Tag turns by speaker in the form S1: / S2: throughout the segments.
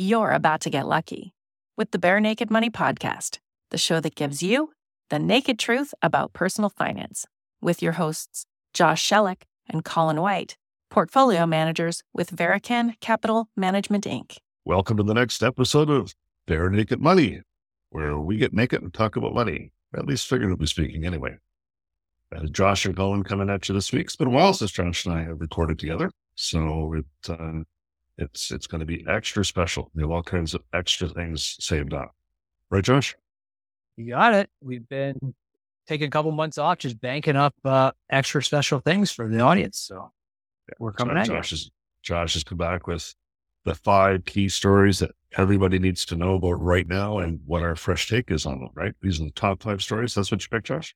S1: You're about to get lucky with the Barenaked Money Podcast, the show that gives you the naked truth about personal finance, with your hosts, Josh Sheluk and Colin White, portfolio managers with Verecan Capital Management Inc.
S2: Welcome to the next episode of Barenaked Money, where we get naked and talk about money, at least figuratively speaking, anyway. Uh, Josh and Colin coming at you this week. It's been a while since Josh and I have recorded together, so it uh, it's it's going to be extra special. We have all kinds of extra things saved up, right, Josh?
S3: You got it. We've been taking a couple months off, just banking up uh, extra special things for the audience. So we're coming
S2: so
S3: at
S2: Josh
S3: you.
S2: Is, Josh has come back with the five key stories that everybody needs to know about right now and what our fresh take is on them, right? These are the top five stories. That's what you picked, Josh?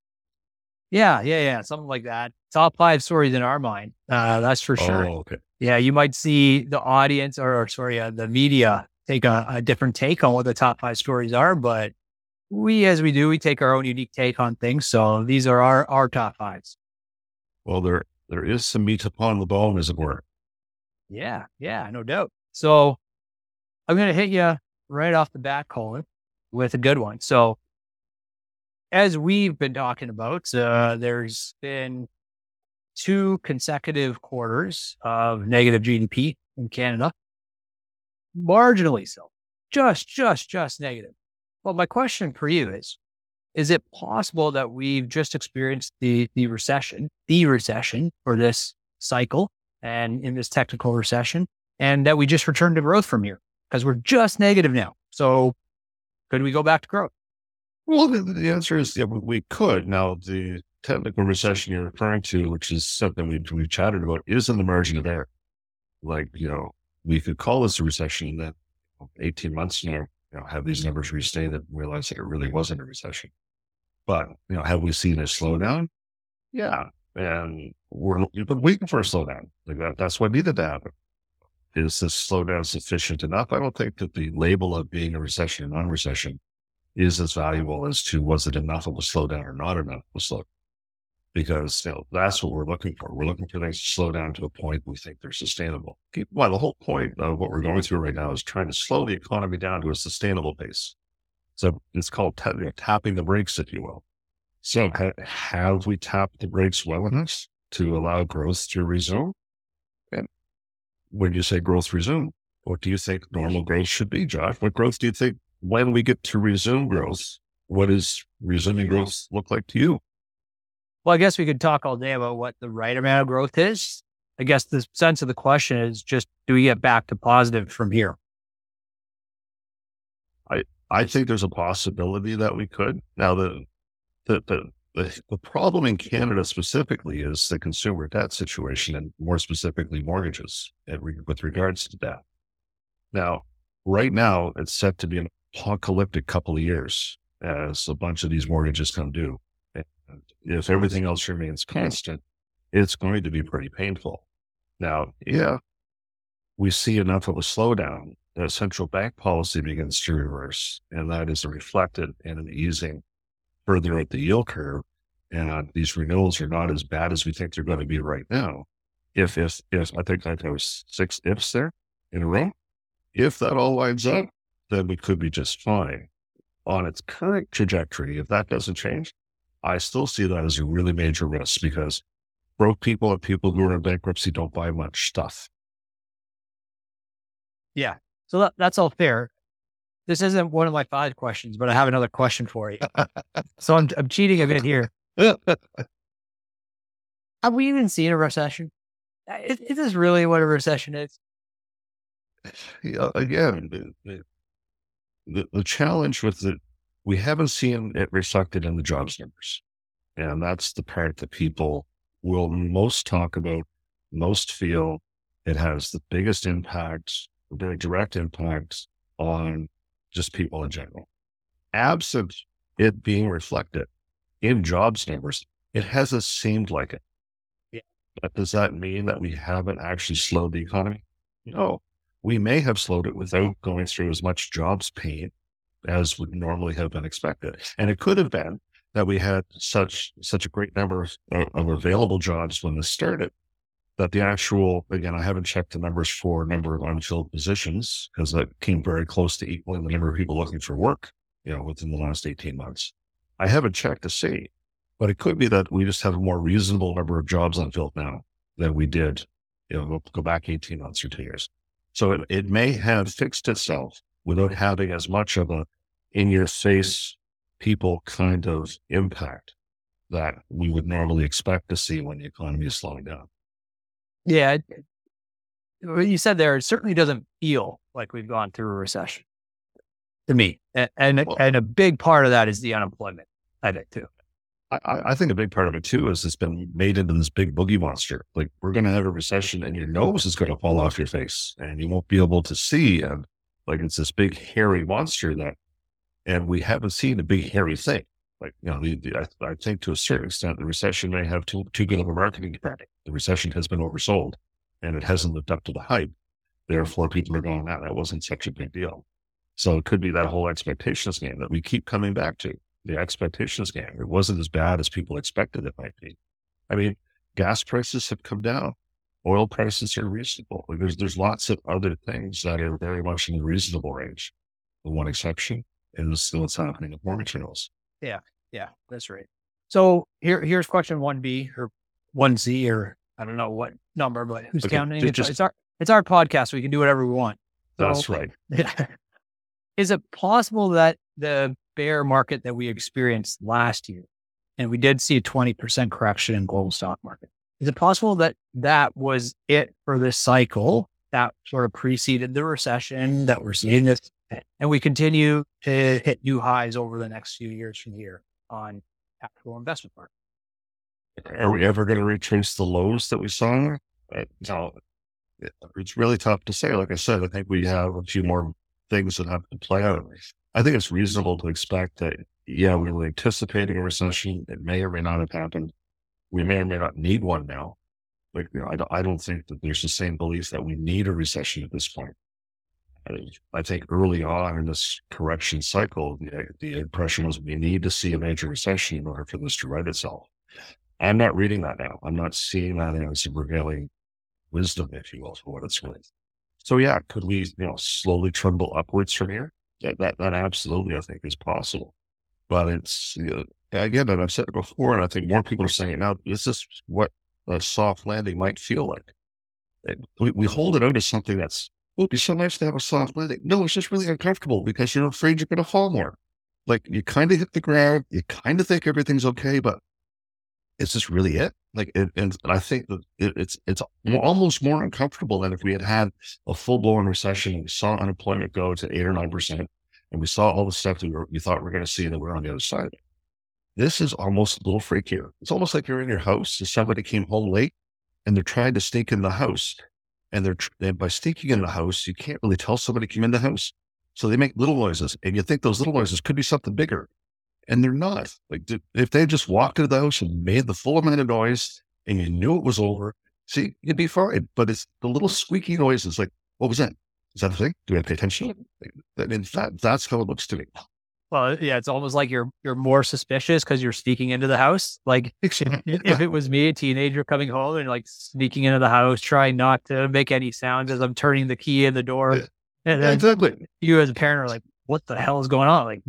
S3: Yeah, yeah, yeah, something like that. Top five stories in our mind. Uh, that's for sure.
S2: Oh, okay.
S3: Yeah, you might see the audience or, or sorry, uh, the media take a, a different take on what the top five stories are, but we, as we do, we take our own unique take on things. So these are our our top fives.
S2: Well, there there is some meat upon the bone, as it were.
S3: Yeah, yeah, no doubt. So I'm going to hit you right off the bat, Colin, with a good one. So as we've been talking about, uh, there's been two consecutive quarters of negative GDP in Canada, marginally so, just, just, just negative. Well, my question for you is, is it possible that we've just experienced the, the recession, the recession for this cycle and in this technical recession, and that we just return to growth from here because we're just negative now. So could we go back to growth?
S2: Well, the, the answer is yeah, we- we could. Now, the technical recession you're referring to, which is something we've, we've chatted about, is in the margin of error. Like, you know, we could call this a recession and then 18 months from now, you know, have these numbers restated and realize that it really wasn't a recession. But, you know, have we seen a slowdown? Yeah. And we're, we've been waiting for a slowdown. Like that, that's what needed to happen. Is this slowdown sufficient enough? I don't think that the label of being a recession and non-recession is as valuable as to was it enough of a slowdown or not enough of a slowdown? Because you know that's what we're looking for. We're looking for things to slow down to a point we think they're sustainable. Keep in mind, the whole point of what we're going through right now is trying to slow the economy down to a sustainable pace. So it's called ta- tapping the brakes, if you will. So ha- have we tapped the brakes well enough to allow growth to resume? And when you say growth resume, what do you think normal growth should be, Josh? What growth do you think when we get to resume growth? What does resuming growth look like to you?
S3: Well, I guess we could talk all day about what the right amount of growth is. I guess the sense of the question is just do we get back to positive from here?
S2: I I think there's a possibility that we could. Now, the the the the, the problem in Canada specifically is the consumer debt situation, and more specifically, mortgages with regards to debt. Now, right now, it's set to be an apocalyptic couple of years as a bunch of these mortgages come due. If everything else remains hmm. constant, it's going to be pretty painful. Now, yeah, we see enough of a slowdown that central bank policy begins to reverse, and that is reflected in an easing further up the yield curve. And these renewals are not as bad as we think they're going to be right now. If, if, if I think there was six ifs there in a row, if that all lines up, hmm. then we could be just fine. On its current trajectory, if that doesn't change, I still see that as a really major risk because broke people and people who are in bankruptcy don't buy much stuff.
S3: Yeah. So that, that's all fair. This isn't one of my five questions, but I have another question for you. so I'm, I'm cheating a bit here. Have we even seen a recession? Uh, Is, is this really what a recession is?
S2: Yeah, again, the, the, the, the challenge with it, we haven't seen it reflected in the jobs numbers. And that's the part that people will most talk about, most feel it has the biggest impact, the very direct impact on just people in general. Absent it being reflected in jobs numbers, it hasn't seemed like it.
S3: Yeah.
S2: But does that mean that we haven't actually slowed the economy? No we may have slowed it without going through as much jobs pain as would normally have been expected. And it could have been that we had such such a great number of, of available jobs when this started that the actual, again, I haven't checked the numbers for number of unfilled positions because that came very close to equaling the number of people looking for work, you know, within the last 18 months. I haven't checked to see, but it could be that we just have a more reasonable number of jobs unfilled now than we did, you know, go, back 18 months or two years. So it, it may have fixed itself without having as much of a in your face people kind of impact that we would normally expect to see when the economy is slowing down.
S3: Yeah. What you said there, it certainly doesn't feel like we've gone through a recession to me. And, and, well, and a big part of that is the unemployment, I think, too.
S2: I, I, think a big part of it too is it's been made into this big boogie monster. Like we're going to have a recession and your nose is going to fall off your face and you won't be able to see. And like it's this big hairy monster that, and we haven't seen a big hairy thing. Like, you know, the, the, I, I, think to a certain extent, the recession may have too, too good of a marketing campaign. The recession has been oversold and it hasn't lived up to the hype. Therefore, people are going, "That that wasn't such a big deal. So it could be that whole expectations game that we keep coming back to the expectations game. It wasn't as bad as people expected it might be. I mean, gas prices have come down. Oil prices are reasonable. There's, there's lots of other things that are very much in the reasonable range. The one exception is still what's happening with more materials.
S3: Yeah. Yeah, that's right. So here, here's question one B or one Z or I don't know what number, but who's okay, counting? Just, it's, it's, our it's our podcast. So we can do whatever we want.
S2: So, that's right.
S3: Yeah. Is it possible that the bear market that we experienced last year, and we did see a 20% correction in global stock market, is it possible that that was it for this cycle that sort of preceded the recession that we're seeing this, and we continue to hit new highs over the next few years from here on actual investment market?
S2: Are we ever going to retrace the lows that we saw? Uh, no, it's really tough to say. Like I said, I think we have a few more things that have to play out. I think it's reasonable to expect that, yeah, we were anticipating a recession. It may or may not have happened. We may or may not need one now. Like, you know, I don't, I don't think that there's the same belief that we need a recession at this point. I think early on in this correction cycle, the, the impression was we need to see a major recession in order for this to right itself. I'm not reading that now. I'm not seeing that as a prevailing wisdom, if you will, for what it's worth. So yeah, could we, you know, slowly tremble upwards from here? Yeah, that that absolutely I think is possible. But it's you know, again, and I've said it before, and I think more people are saying now. This is what a soft landing might feel like. We, we hold it out as something that's well, it'd be so nice to have a soft landing. No, it's just really uncomfortable because you're afraid you're going to fall more. Like you kind of hit the ground, you kind of think everything's okay, but is this really it? Like, it, and I think that it, it's it's almost more uncomfortable than if we had had a full blown recession and we saw unemployment go to eight or nine percent, and we saw all the stuff that we, were, we thought we were going to see, and then we're on the other side of it. This is almost a little freakier. It's almost like you're in your house and somebody came home late, and they're trying to sneak in the house, and they're and by sneaking in the house, you can't really tell somebody came in the house, so they make little noises, and you think those little noises could be something bigger and they're not. Like if they just walked into the house and made the full amount of noise, and you knew it was over, see, you'd be fine. But it's the little squeaky noises. Like, what was that? Is that a thing? Do we have to pay attention? In fact, that's how it looks to me.
S3: Well, yeah, it's almost like you're you're more suspicious because you're sneaking into the house. Like if, it was me, a teenager coming home and like sneaking into the house, trying not to make any sounds as I'm turning the key in the door. And
S2: yeah, exactly.
S3: You as a parent are like, what the hell is going on? Like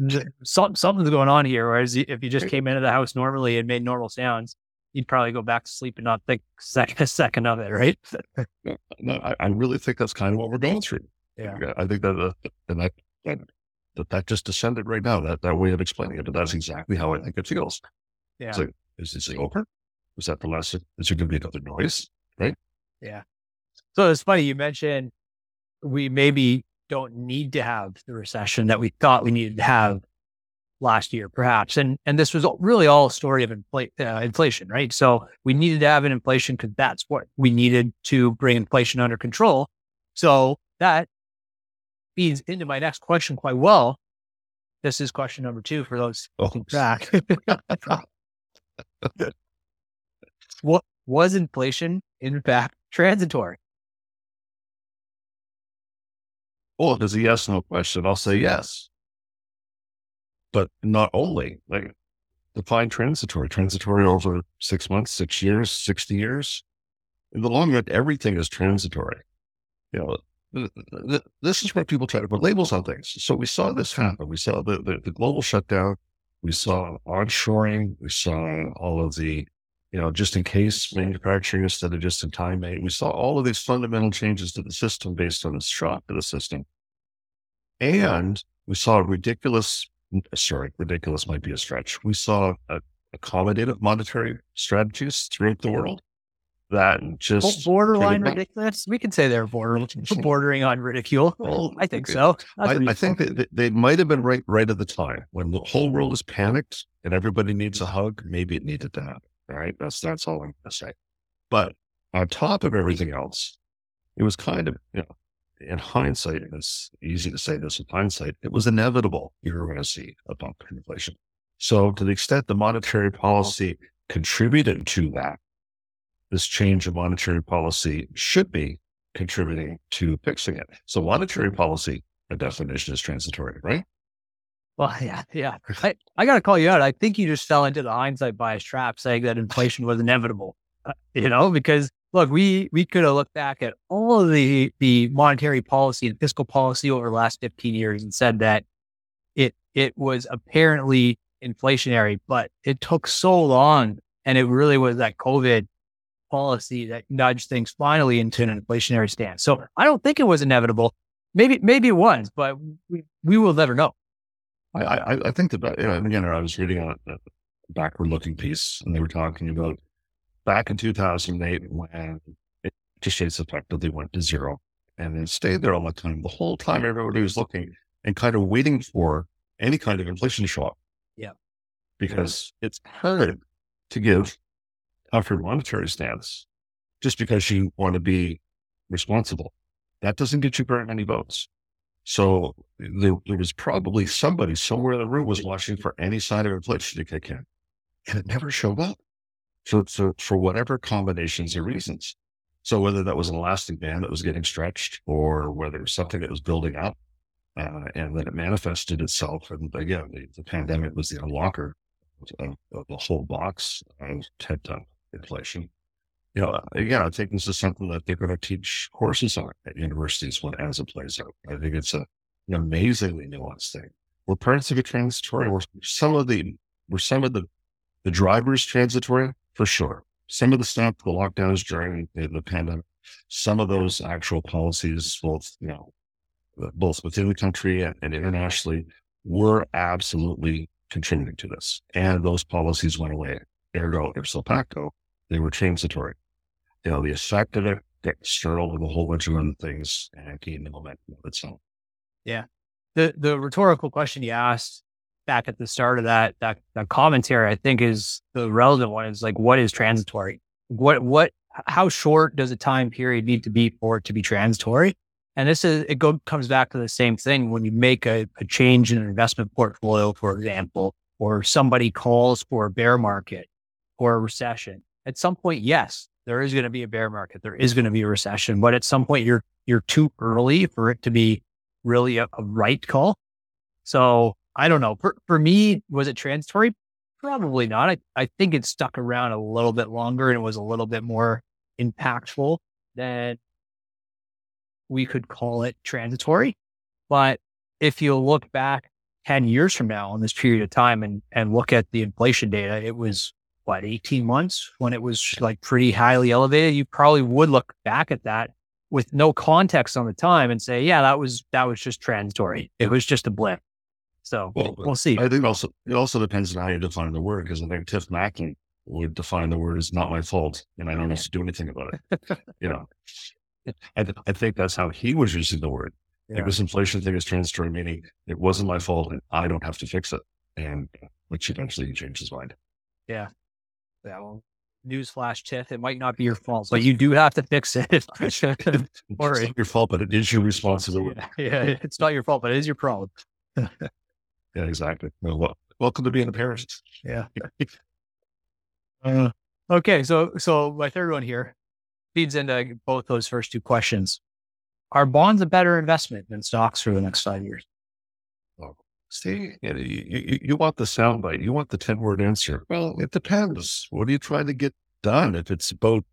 S3: some, something's going on here. Whereas if you just came into the house normally and made normal sounds, you'd probably go back to sleep and not think sec- a second of it, right?
S2: no, I, I, really think that's kind of what we're going through.
S3: Yeah,
S2: I think that, uh, and that, that that just descended right now. That that way of explaining it, but that's exactly how I think it feels.
S3: Yeah.
S2: So is this over? Is that the last? Is there going to be another noise? Right.
S3: Yeah. So it's funny you mentioned we maybe don't need to have the recession that we thought we needed to have last year, perhaps. And and this was really all a story of infl- uh, inflation, right? So we needed to have an inflation because that's what we needed to bring inflation under control. So that feeds into my next question quite well. This is question number two for those oh. track. what was inflation in fact transitory?
S2: Well, it's a yes no question, I'll say yes. But not only, like, define transitory. Transitory over six months, six years, 60 years. in the long run, everything is transitory. You know, this is where people try to put labels on things. So we saw this happen. We saw the, the, the global shutdown. We saw onshoring. We saw all of the, you know, just in case manufacturing instead of just in time. We saw all of these fundamental changes to the system based on the shock to the system. And we saw a ridiculous, sorry, ridiculous might be a stretch. We saw a, accommodative monetary strategies throughout the world that just
S3: borderline ridiculous. We could say they're border, bordering on ridicule. Well, I think so.
S2: I, I, think that they might have been right right at the time when the whole world is panicked and everybody needs a hug. Maybe it needed to happen. All right, that's that's all I'm gonna say. But on top of everything else, it was kind of you know, in hindsight, it's easy to say this with hindsight. It was inevitable you were going to see a bump in inflation. So, to the extent the monetary policy contributed to that, this change of monetary policy should be contributing to fixing it. So, monetary policy, by definition, is transitory, right?
S3: Well, yeah, yeah. I, I got to call you out. I think you just fell into the hindsight bias trap saying that inflation was inevitable, uh, you know, because look, we, we could have looked back at all of the, the monetary policy and fiscal policy over the last 15 years and said that it, it was apparently inflationary, but it took so long. And it really was that COVID policy that nudged things finally into an inflationary stance. So I don't think it was inevitable. Maybe, maybe it was, but we, we will never know.
S2: I, I, I think that, you know, again, I was reading a, a backward looking piece and they were talking about back in 2008 when interest rates effectively went to zero and then stayed there all the time. The whole time everybody was looking and kind of waiting for any kind of inflation to show up.
S3: Yeah.
S2: Because it's hard to give tougher monetary stance just because you want to be responsible. That doesn't get you very many votes. So there, there, was probably somebody somewhere in the room was watching for any sign of inflation to kick in, and it never showed up. So, so for whatever combinations of reasons. So whether that was an elastic band that was getting stretched or whether it was something that was building up uh, and then it manifested itself. And again, the, the pandemic was the unlocker of, of, the whole box of pent up inflation. You know, again, I think this is something that they're going to teach courses on at universities when as it plays out. I think it's a, an amazingly nuanced thing. We're parts of a transitory. We're some of the, we're some of the, the drivers transitory for sure. Some of the stuff, the lockdowns during the, the pandemic, some of those actual policies, both, you know, uh, both within the country and, and internationally, were absolutely contributing to this. And those policies went away. Ergo, ipso facto, they were transitory. You know, the effect of uh, it external with a whole bunch of other things and gained the momentum of itself.
S3: Yeah. The the rhetorical question you asked back at the start of that that that commentary, I think is the relevant one is like what is transitory? What what how short does a time period need to be for it to be transitory? And this is it go, comes back to the same thing when you make a, a change in an investment portfolio, for example, or somebody calls for a bear market or a recession. At some point, yes, there is going to be a bear market. There is going to be a recession, but at some point you're you're too early for it to be really a, a right call. So I don't know. For, for me, was it transitory? Probably not. I, I think it stuck around a little bit longer and it was a little bit more impactful than we could call it transitory. But if you look back 10 years from now in this period of time and, and look at the inflation data, it was what, 18 months when it was like pretty highly elevated. You probably would look back at that with no context on the time and say, yeah, that was, that was just transitory. It was just a blip. So well, we'll see.
S2: I think also it also depends on how you define the word because I think Tiff Macklem would define the word as not my fault and I don't have to do anything about it. you know, I think that's how he was using the word. Yeah. Like this inflation thing is transitory, meaning it wasn't my fault and I don't have to fix it. And which eventually he changed his mind.
S3: Yeah. Yeah. Well, newsflash, Tiff, it might not be your fault, but you do have to fix it. it's
S2: not your fault, but it is your responsibility.
S3: Yeah, yeah, it's not your fault, but it is your problem.
S2: Yeah, exactly. Well, welcome to being a parent.
S3: Yeah. uh, okay. So, so my third one here feeds into both those first two questions. Are bonds a better investment than stocks for the next five years?
S2: Oh, see, you, you, you want the soundbite. You want the 10 word answer. Well, it depends. What are you trying to get done? If it's about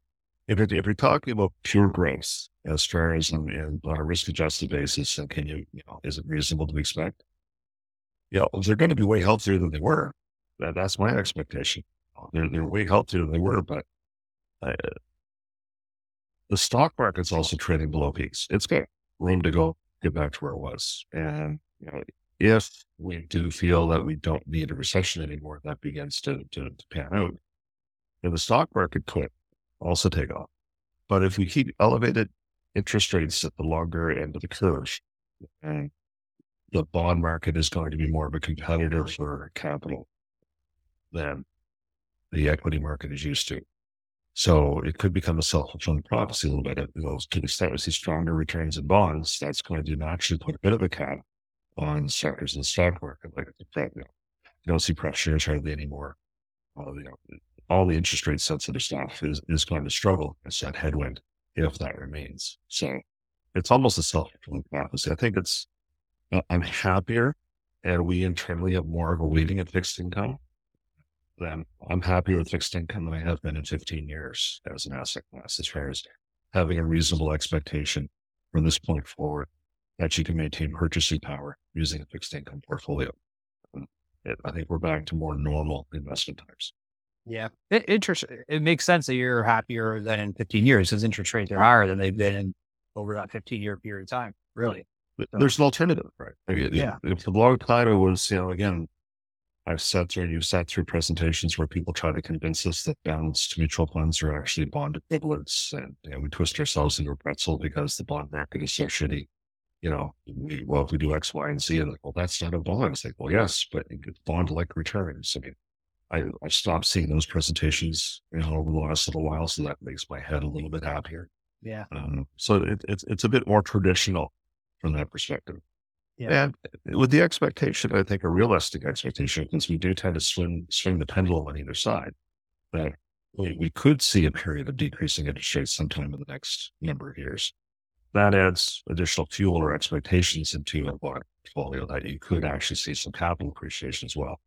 S2: if, it, if you're talking about pure growth as far as on a risk adjusted basis, and can you, you know, is it reasonable to expect? Yeah, you know, they're going to be way healthier than they were. That, that's my expectation. They're, they're way healthier than they were, but uh, the stock market's also trading below peaks. It's got room to go get back to where it was. And you know, if we do feel that we don't need a recession anymore, that begins to, to, to pan out. And the stock market could also take off. But if we keep elevated interest rates at the longer end of the curve, and the bond market is going to be more of a competitor for capital than the equity market is used to. So it could become a self-fulfilling prophecy a little bit. You know, to the extent we see stronger returns in bonds, that's going to naturally put a bit of a cap on sectors in the stock market. Like you, know, you don't see pressures hardly anymore. All, you know, all the interest rate sensitive stuff is, is going to struggle against that headwind if that remains. So it's almost a self-fulfilling prophecy. I think it's, uh, I'm happier and we internally have more of a weighting at fixed income then I'm happier with fixed income than I have been in 15 years as an asset class, as far as having a reasonable expectation from this point forward that you can maintain purchasing power using a fixed income portfolio. Um, I think we're back to more normal investment types.
S3: Yeah. It, interest, it makes sense that you're happier than in 15 years because interest rates are higher than they've been in over that 15 year period of time. Really.
S2: There's an alternative, right? yeah. If the long time it was, you know, again, I've sat through, you've sat through presentations where people try to convince us that balanced mutual funds are actually bond equivalents. And you know, we twist ourselves into a pretzel because the bond market is so shitty. You know, well, if we do X, Y, and Z, and like, well, that's not a bond. It's like, well, yes, but bond like returns. I mean, I, I stopped seeing those presentations, you know, over the last little while. So that makes my head a little bit happier.
S3: Yeah.
S2: Um, so it, it's, it's a bit more traditional from that perspective. Yeah. And with the expectation, I think a realistic expectation, because we do tend to swing swing the pendulum on either side, that we, we could see a period of decreasing interest rates sometime in the next number of years. That adds additional fuel or expectations into your portfolio that you could actually see some capital appreciation as well.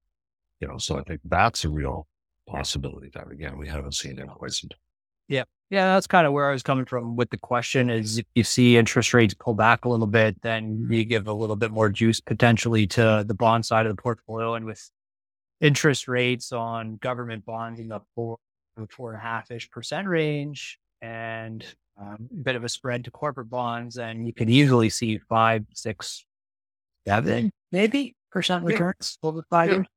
S2: You know, so I think that's a real possibility that again we haven't seen in quite some time.
S3: Yeah. Yeah, that's kind of where I was coming from with the question is if you see interest rates pull back a little bit, then you give a little bit more juice potentially to the bond side of the portfolio. And with interest rates on government bonds in the four, four and a half ish percent range and um, a bit of a spread to corporate bonds, and you could easily see five, six, seven, maybe percent returns yeah. over five yeah. years.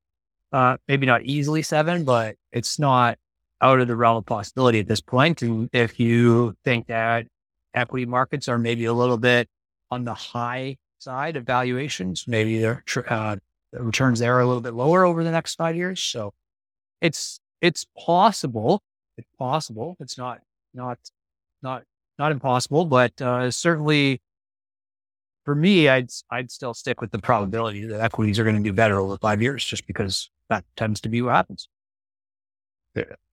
S3: Uh, maybe not easily seven, but it's not out of the realm of possibility at this point. And if you think that equity markets are maybe a little bit on the high side of valuations, maybe their uh, the returns there are a little bit lower over the next five years. So it's it's possible. It's possible. It's not not not not impossible, but uh, certainly for me, I'd I'd still stick with the probability that equities are going to do better over five years, just because that tends to be what happens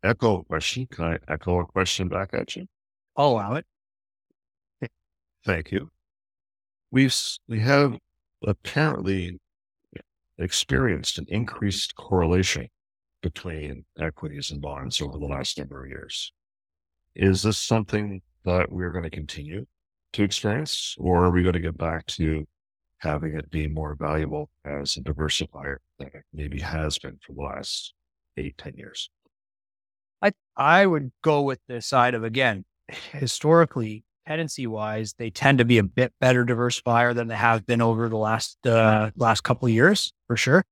S2: echo a question. Can I echo a question back at you?
S3: I'll allow it.
S2: Thank you. We've we have apparently experienced an increased correlation between equities and bonds over the last number of years. Is this something that we're going to continue to experience, or are we going to get back to having it be more valuable as a diversifier than it maybe has been for the last eight, ten years?
S3: I I would go with the side of again, historically, tendency wise, they tend to be a bit better diversifier than they have been over the last uh, last couple of years for sure.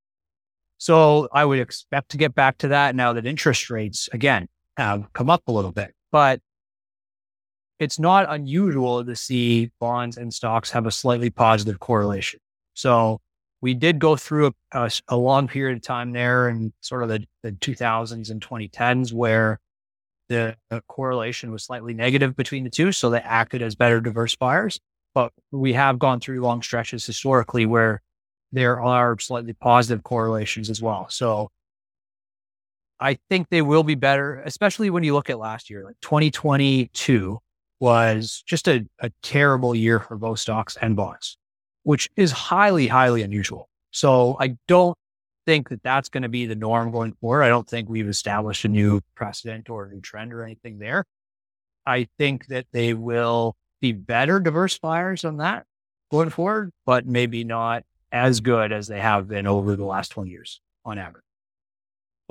S3: So I would expect to get back to that now that interest rates again have come up a little bit, but it's not unusual to see bonds and stocks have a slightly positive correlation. So we did go through a, a, a, long period of time there in sort of the, the 2000s and 2010s where the, the, correlation was slightly negative between the two. So they acted as better diversifiers. But we have gone through long stretches historically where there are slightly positive correlations as well. So I think they will be better, especially when you look at last year. Like 2022 was just a, a terrible year for both stocks and bonds which is highly, highly unusual. So I don't think that that's going to be the norm going forward. I don't think we've established a new precedent or a new trend or anything there. I think that they will be better diversifiers on that going forward, but maybe not as good as they have been over the last 20 years on average.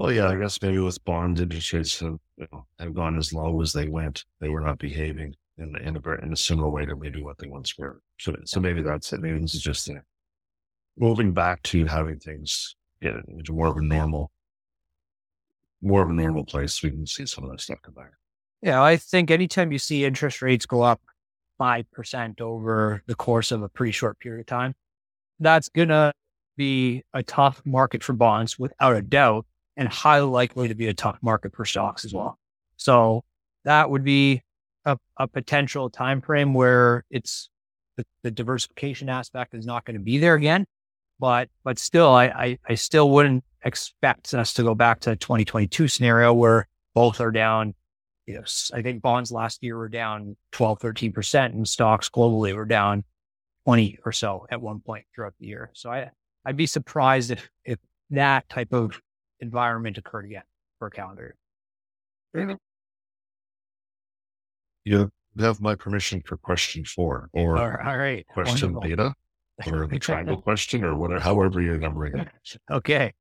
S2: Well, yeah, I guess maybe with bond interest rates have, you know, have gone as low as they went, they were not behaving in, in, a, in a similar way to maybe what they once were. So, so maybe that's it. Maybe this is just uh, moving back to having things get into more of a normal, more of a normal place. We can see some of that stuff come back.
S3: Yeah, I think anytime you see interest rates go up 5% over the course of a pretty short period of time, that's to be a tough market for bonds without a doubt, and highly likely to be a tough market for stocks as well. So that would be a, a potential time frame where it's the, the diversification aspect is not going to be there again. But but still, I, I, I still wouldn't expect us to go back to 2022 scenario where both are down. You know, I think bonds last year were down 12, 13 percent, and stocks globally were down 20 or so at one point throughout the year. So I I'd be surprised if if that type of environment occurred again for a calendar.
S2: You have my permission for question four or
S3: all right.
S2: question Wonderful. beta or the triangle question or whatever, however you're numbering it.
S3: Okay.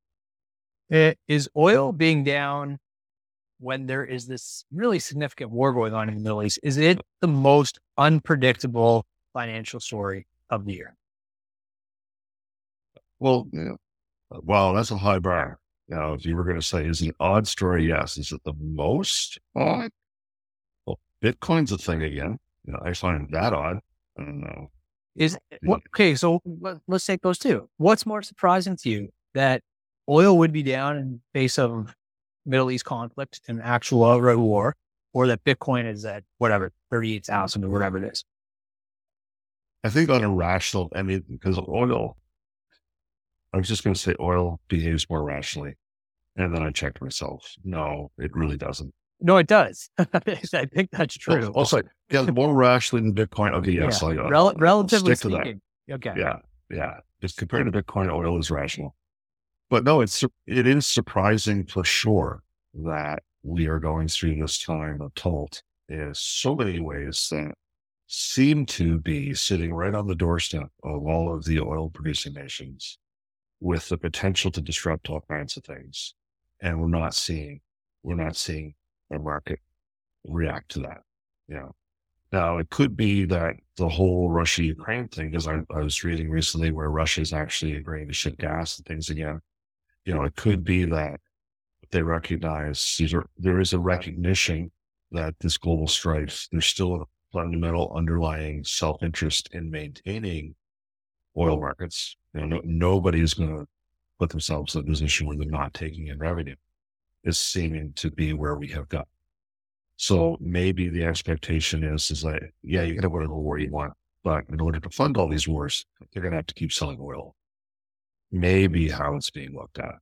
S3: Eh, is oil being down when there is this really significant war going on in the Middle East? Is it the most unpredictable financial story of the year?
S2: Well, yeah. wow, that's a high bar. Now, if you were going to say, is it an odd story? Yes. Is it the most odd? Well, Bitcoin's a thing again. You know, I find that odd. I don't know.
S3: Is eh, what okay? So let's take those two. What's more surprising to you that oil would be down in face of Middle East conflict and actual outright war, or that Bitcoin is at whatever thirty eight thousand or whatever it is?
S2: I think on a rational. I mean, because oil. I was just going to say oil behaves more rationally, and then I checked myself. No, it really doesn't.
S3: No, it does. I think that's true.
S2: Also, yeah, more rationally than Bitcoin. Okay, yes,
S3: yeah. I, uh, Rel- relatively
S2: stick
S3: speaking. That.
S2: Okay. Yeah, yeah. Just compared to Bitcoin, oil is rational. But no, it's it is surprising for sure that we are going through this time of tumult in so many ways that seem to be sitting right on the doorstep of all of the oil producing nations with the potential to disrupt all kinds of things. And we're not seeing, we're not seeing the market react to that. You know, now it could be that the whole Russia Ukraine thing, because I, I was reading recently where Russia is actually agreeing to ship gas and things again. You know, it could be that they recognize are, there is a recognition that this global strife, there's still a fundamental underlying self interest in maintaining oil markets. You know, no, nobody is going to put themselves in a position where they're not taking in revenue is seeming to be where we have got. So maybe the expectation is, is that, yeah, you can have whatever war you want, but in order to fund all these wars, they're going to have to keep selling oil. Maybe how it's being looked at.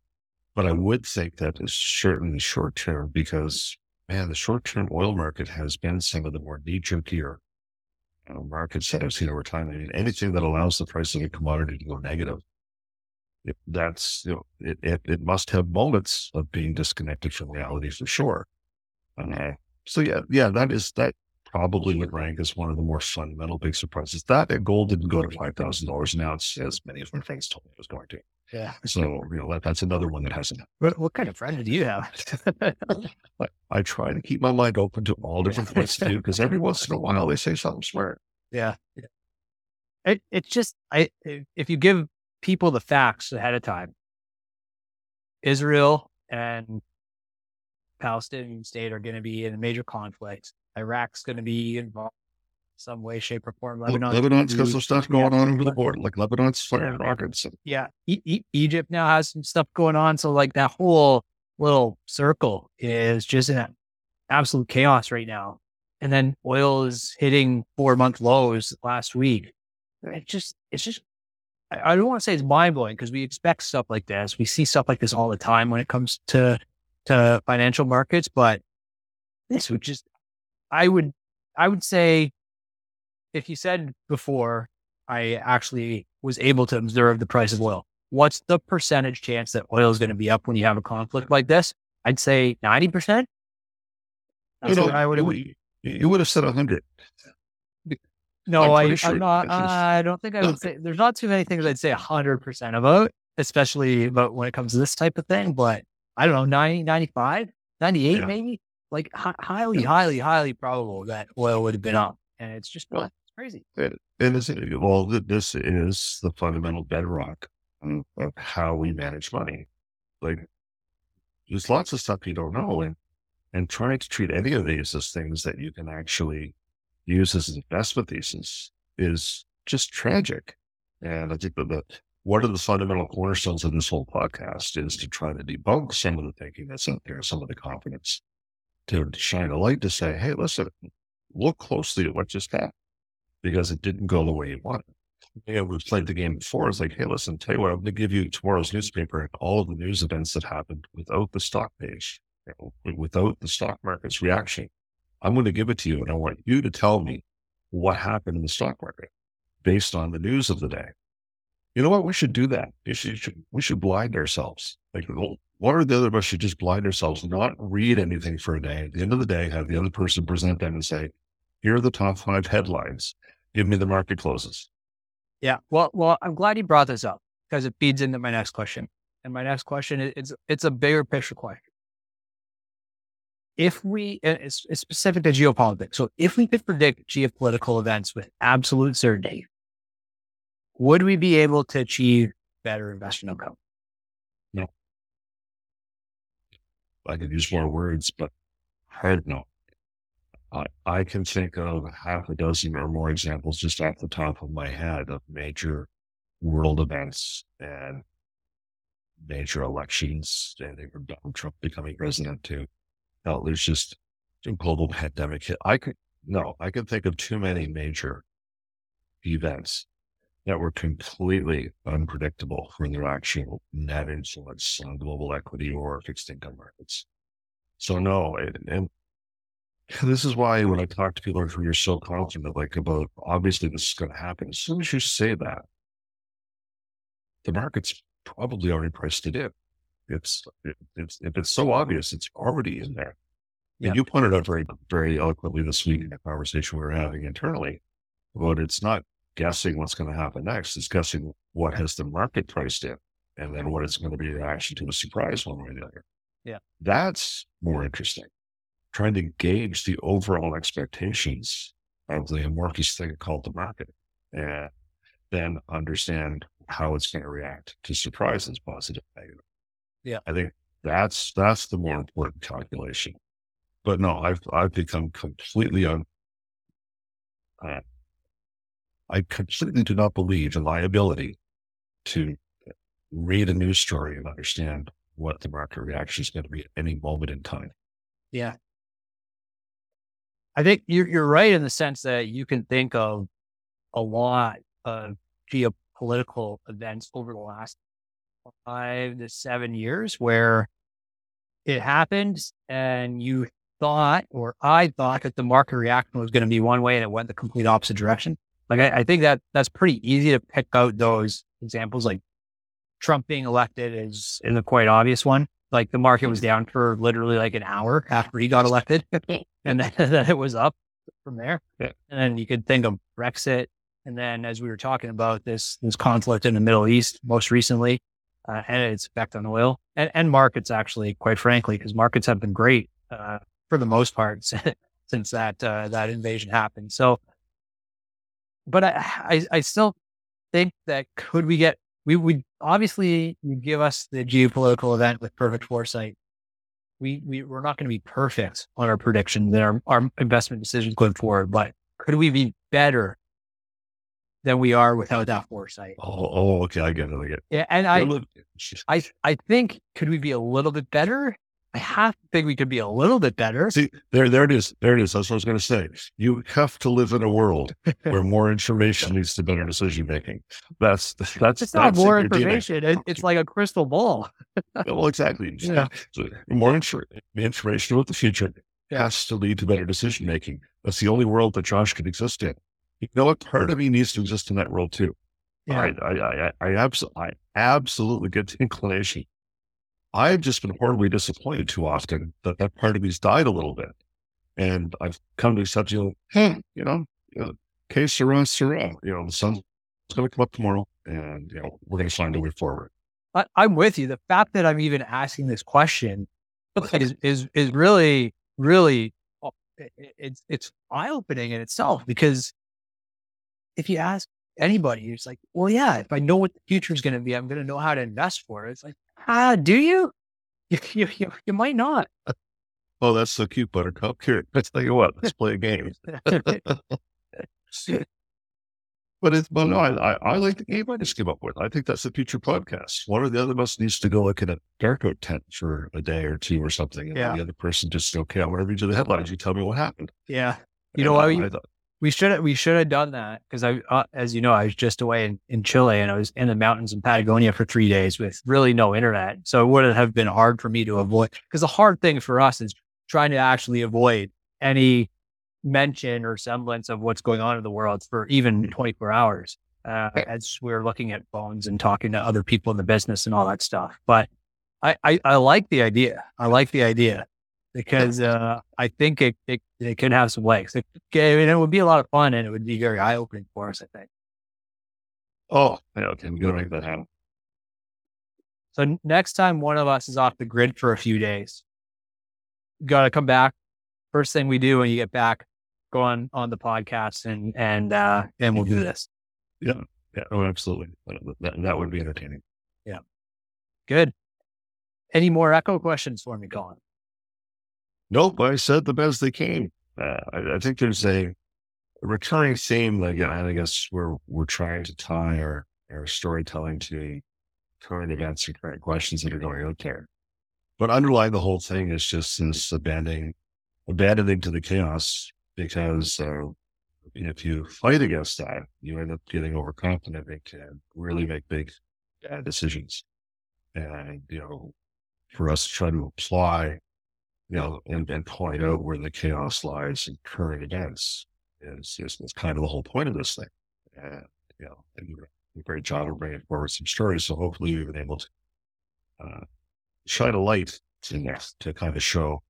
S2: But I would think that is certainly short term because, man, the short term oil market has been some of the more knee jerkier know, markets that I've seen over time. I mean, anything that allows the price of a commodity to go negative that's you know, it, it, it must have moments of being disconnected from reality for sure. Uh, so yeah, yeah, that is that probably would rank as one of the more fundamental big surprises. That gold didn't go to five thousand dollars. Now it's as many of my friends told me it was going to.
S3: Yeah.
S2: So you know that, that's another one that hasn't.
S3: What, what kind of friend do you have?
S2: I, I, try to keep my mind open to all different points of view because every once in a while they say something smart.
S3: Yeah. yeah. It it's just I if you give people the facts ahead of time. Israel and Palestinian state are going to be in a major conflict. Iraq's going to be involved in some way, shape, or form.
S2: Lebanon, Lebanon's got some stuff going yeah. on over the border, like Lebanon's firing rockets.
S3: Yeah, e- e- Egypt now has some stuff going on. So, like that whole little circle is just in absolute chaos right now. And then oil is hitting four month lows last week. It's just, it's just I don't want to say it's mind blowing because we expect stuff like this. We see stuff like this all the time when it comes to to financial markets, but this would just I would I would say if you said before I actually was able to observe the price of oil, what's the percentage chance that oil is going to be up when you have a conflict like this? I'd say 90%.
S2: You know, I would. Would have said 100.
S3: No,
S2: I'm
S3: I,
S2: sure
S3: I'm not,
S2: this
S3: I don't think I would say, there's not too many things I'd say 100% about, especially about when it comes to this type of thing. But I don't know, 90, 95, 98
S2: Yeah.
S3: maybe? Like hi- highly,
S2: Yeah.
S3: highly, highly probable that oil would have been up. And it's just
S2: Well,
S3: it's crazy.
S2: And it's, well, th- this is the fundamental bedrock of of how we manage money. Like, there's lots of stuff you don't know, and and trying to treat any of these as things that you can actually use as an investment thesis is just tragic. And I think that the, one of the fundamental cornerstones of this whole podcast is to try to debunk some of the thinking that's out there, some of the confidence, to shine a light to say, hey, listen, look closely at what just happened because it didn't go the way you wanted. Yeah, we've played the game before. It's like, hey, listen, tell you what, I'm going to give you tomorrow's newspaper and all of the news events that happened without the stock page, you know, without the stock market's reaction. I'm going to give it to you, and I want you to tell me what happened in the stock market based on the news of the day. You know what? We should do that. We should, we should blind ourselves. Like one or the other of us should just blind ourselves, not read anything for a day. At the end of the day, have the other person present them and say, "Here are the top five headlines. Give me the market closes."
S3: Yeah. Well, well, I'm glad you brought this up because it feeds into my next question. And my next question is it's it's a bigger picture question. If we it's, specific to geopolitics, so if we could predict geopolitical events with absolute certainty, would we be able to achieve better investment outcome? No.
S2: I could use more words, but hard no. I, I can think of half a dozen or more examples just off the top of my head of major world events and major elections, and from Donald Trump becoming president to hell, there's just a global pandemic hit. I could no, I can think of too many major events that were completely unpredictable for their actual net influence on global equity or fixed income markets. So no, and, and this is why when I talk to people who you're so confident, like about obviously this is going to happen. As soon as you say that, the market's probably already priced it in. It's, it's if it's so obvious, it's already in there.
S3: Yeah.
S2: And you pointed out very, very eloquently this week in a conversation we were having internally about it's not guessing what's going to happen next. It's guessing what has the market priced in and then what it's going to be reaction to a surprise one way or the other.
S3: Yeah.
S2: That's more interesting. Trying to gauge the overall expectations of the amorphous thing called the market and then understand how it's going to react to surprises, positive, negative.
S3: Yeah.
S2: I think that's that's the more important calculation. But no, I've I've become completely un uh, I completely do not believe in my ability to read a news story and understand what the market reaction is going to be at any moment in time.
S3: Yeah. I think you're you're right in the sense that you can think of a lot of geopolitical events over the last five to seven years where it happened and you thought or I thought that the market reaction was going to be one way and it went the complete opposite direction. Like I, I think that that's pretty easy to pick out those examples like Trump being elected is is a quite obvious one. Like the market was mm-hmm. down for literally like an hour after he got elected, and then, then it was up from there.
S2: Yeah.
S3: And then you could think of Brexit, and then as we were talking about this this conflict in the Middle East most recently, uh, and its effect on oil and, and markets actually, quite frankly, because markets have been great uh, for the most part since that uh, that invasion happened. So, but I, I I still think that could we get we would obviously you give us the geopolitical event with perfect foresight. We we we're not going to be perfect on our predictions and our, our investment decisions going forward, but could we be better than we are without that foresight?
S2: Oh, oh okay, I get it. I get it.
S3: Yeah, and I
S2: Well,
S3: I I think could we be a little bit better? I have to think we could be a little bit better.
S2: See, there, there it is. There it is. That's what I was going to say. You have to live in a world where more information leads to better decision making. That's that's
S3: It's not
S2: that's in
S3: more
S2: DNA.
S3: information. It, it's like a crystal ball.
S2: Well, exactly.
S3: Yeah.
S2: So more infor- information about the future has to lead to better decision making. That's the only world that Josh can exist in. You know what? Part of me needs to exist in that world too.
S3: Yeah.
S2: I, I, I, I, abso- I absolutely get the inclination. I've just been horribly disappointed too often that that part of me's died a little bit. And I've come to accept, you know, hey, you know, you know case sera, sera. You know, the sun's going to come up tomorrow and, you know, we're going to find a way forward.
S3: I, I'm with you. The fact that I'm even asking this question is, is, is really, really, oh, it's, it's eye opening in itself because if you ask anybody, it's like, well, yeah, if I know what the future is going to be, I'm going to know how to invest for it. It's like, ah, do you? You, you, you, you might not.
S2: Oh, that's so cute, Buttercup. Here, I tell you what, let's play a game. But it's but no, I, I, I like the game I just came up with. I think that's the future podcast. One or the other of us needs to go look in a darkout tent for a day or two or something. And
S3: Yeah.
S2: the other person just okay, I'm gonna read you the headlines. You tell me what happened.
S3: Yeah. You
S2: And
S3: know what?
S2: I- I thought,
S3: we should we should have done that because I, uh, as you know, I was just away in, in Chile and I was in the mountains in Patagonia for three days with really no internet. So it would have been hard for me to avoid because the hard thing for us is trying to actually avoid any mention or semblance of what's going on in the world for even 24 hours uh, as we're looking at phones and talking to other people in the business and all that stuff. But I, I, I like the idea. I like the idea because uh, I think it, it, it could have some legs. It, it would be a lot of fun and it would be very eye opening for us, I think.
S2: oh, yeah, okay, I'm gonna make that happen.
S3: So next time one of us is off the grid for a few days, got to come back. First thing we do when you get back, go on on the podcast and and uh, and we'll do this.
S2: Yeah, yeah, oh, absolutely. That, that would be entertaining.
S3: Yeah, good. Any more echo questions for me, Colin?
S2: Nope, I said the best they came. Uh, I, I think there's a, recurring theme again, I guess we're we're trying to tie our our storytelling to current events and current questions that are going out there. But underlying the whole thing is just this abandoning abandoning to the chaos because uh, if you fight against that, you end up getting overconfident and can really make big bad decisions. And you know, for us to try to apply you know, and, and point out where the chaos lies in current events is, is, is kind of the whole point of this thing. And, you know, and you a great job of bringing forward some stories. So hopefully we've been able to uh, shine a light there to kind of show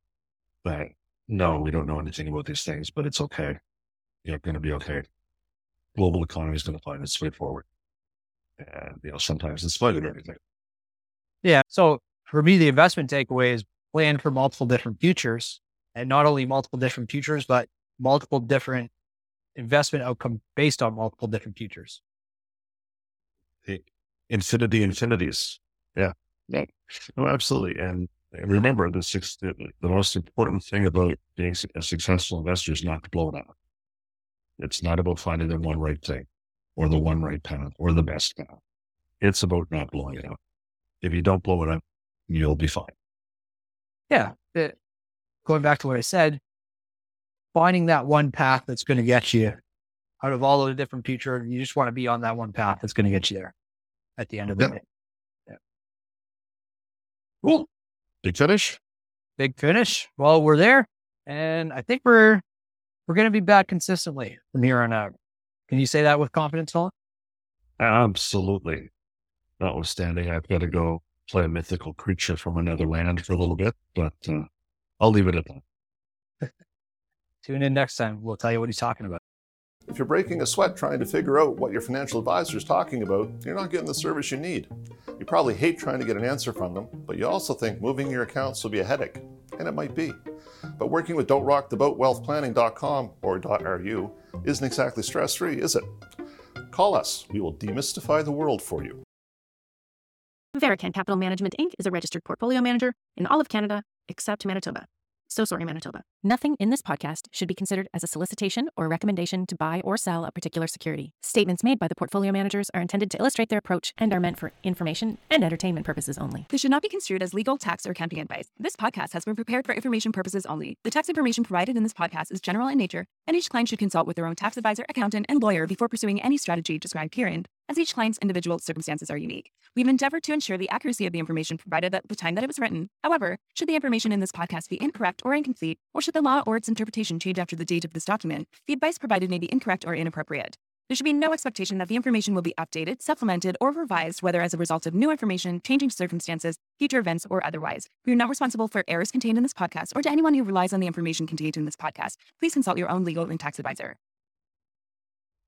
S2: that no, we don't know anything about these things, but it's okay. You're going to be okay. Global economy is going to find its way forward. And, you know, sometimes in spite of everything.
S3: Yeah. So for me, the investment takeaway is plan for multiple different futures and not only multiple different futures, but multiple different investment outcome based on multiple different futures.
S2: The infinity infinities. Yeah. Yeah. No, absolutely. And, and remember the six, the, the most important thing about being a successful investor is not to blow it out. It's not about finding the one right thing or the one right path or the best path. It's about not blowing it out. If you don't blow it up, you'll be fine.
S3: Yeah. it- going back to what I said, finding that one path that's going to get you out of all of the different future, you just want to be on that one path that's going to get you there at the end of the
S2: Yep.
S3: day.
S2: Cool. Big finish.
S3: Big finish. Well, we're there. And I think we're we're going to be back consistently from here on out. Can you say that with confidence, Colin?
S2: Absolutely. Notwithstanding, I've got to go play a mythical creature from another land for a little bit, but uh, I'll leave it at that.
S3: Tune in next time. We'll tell you what he's talking about.
S4: If you're breaking a sweat trying to figure out what your financial advisor is talking about, you're not getting the service you need. You probably hate trying to get an answer from them, but you also think moving your accounts will be a headache, and it might be. But working with Don't Rock the Boat don'trocktheboatwealthplanning.com or .ru isn't exactly stress-free, is it? Call us. We will demystify the world for you.
S1: Verecan Capital Management Inc. is a registered portfolio manager in all of Canada except Manitoba. So sorry, Manitoba. Nothing in this podcast should be considered as a solicitation or recommendation to buy or sell a particular security. Statements made by the portfolio managers are intended to illustrate their approach and are meant for information and entertainment purposes only.
S5: This should not be construed as legal, tax, or accounting advice. This podcast has been prepared for information purposes only. The tax information provided in this podcast is general in nature, and each client should consult with their own tax advisor, accountant, and lawyer before pursuing any strategy described herein, as each client's individual circumstances are unique. We've endeavored to ensure the accuracy of the information provided at the time that it was written. However, should the information in this podcast be incorrect or incomplete, or should the law or its interpretation change after the date of this document, the advice provided may be incorrect or inappropriate. There should be no expectation that the information will be updated, supplemented, or revised, whether as a result of new information, changing circumstances, future events, or otherwise. We are not responsible for errors contained in this podcast or to anyone who relies on the information contained in this podcast. Please consult your own legal and tax advisor.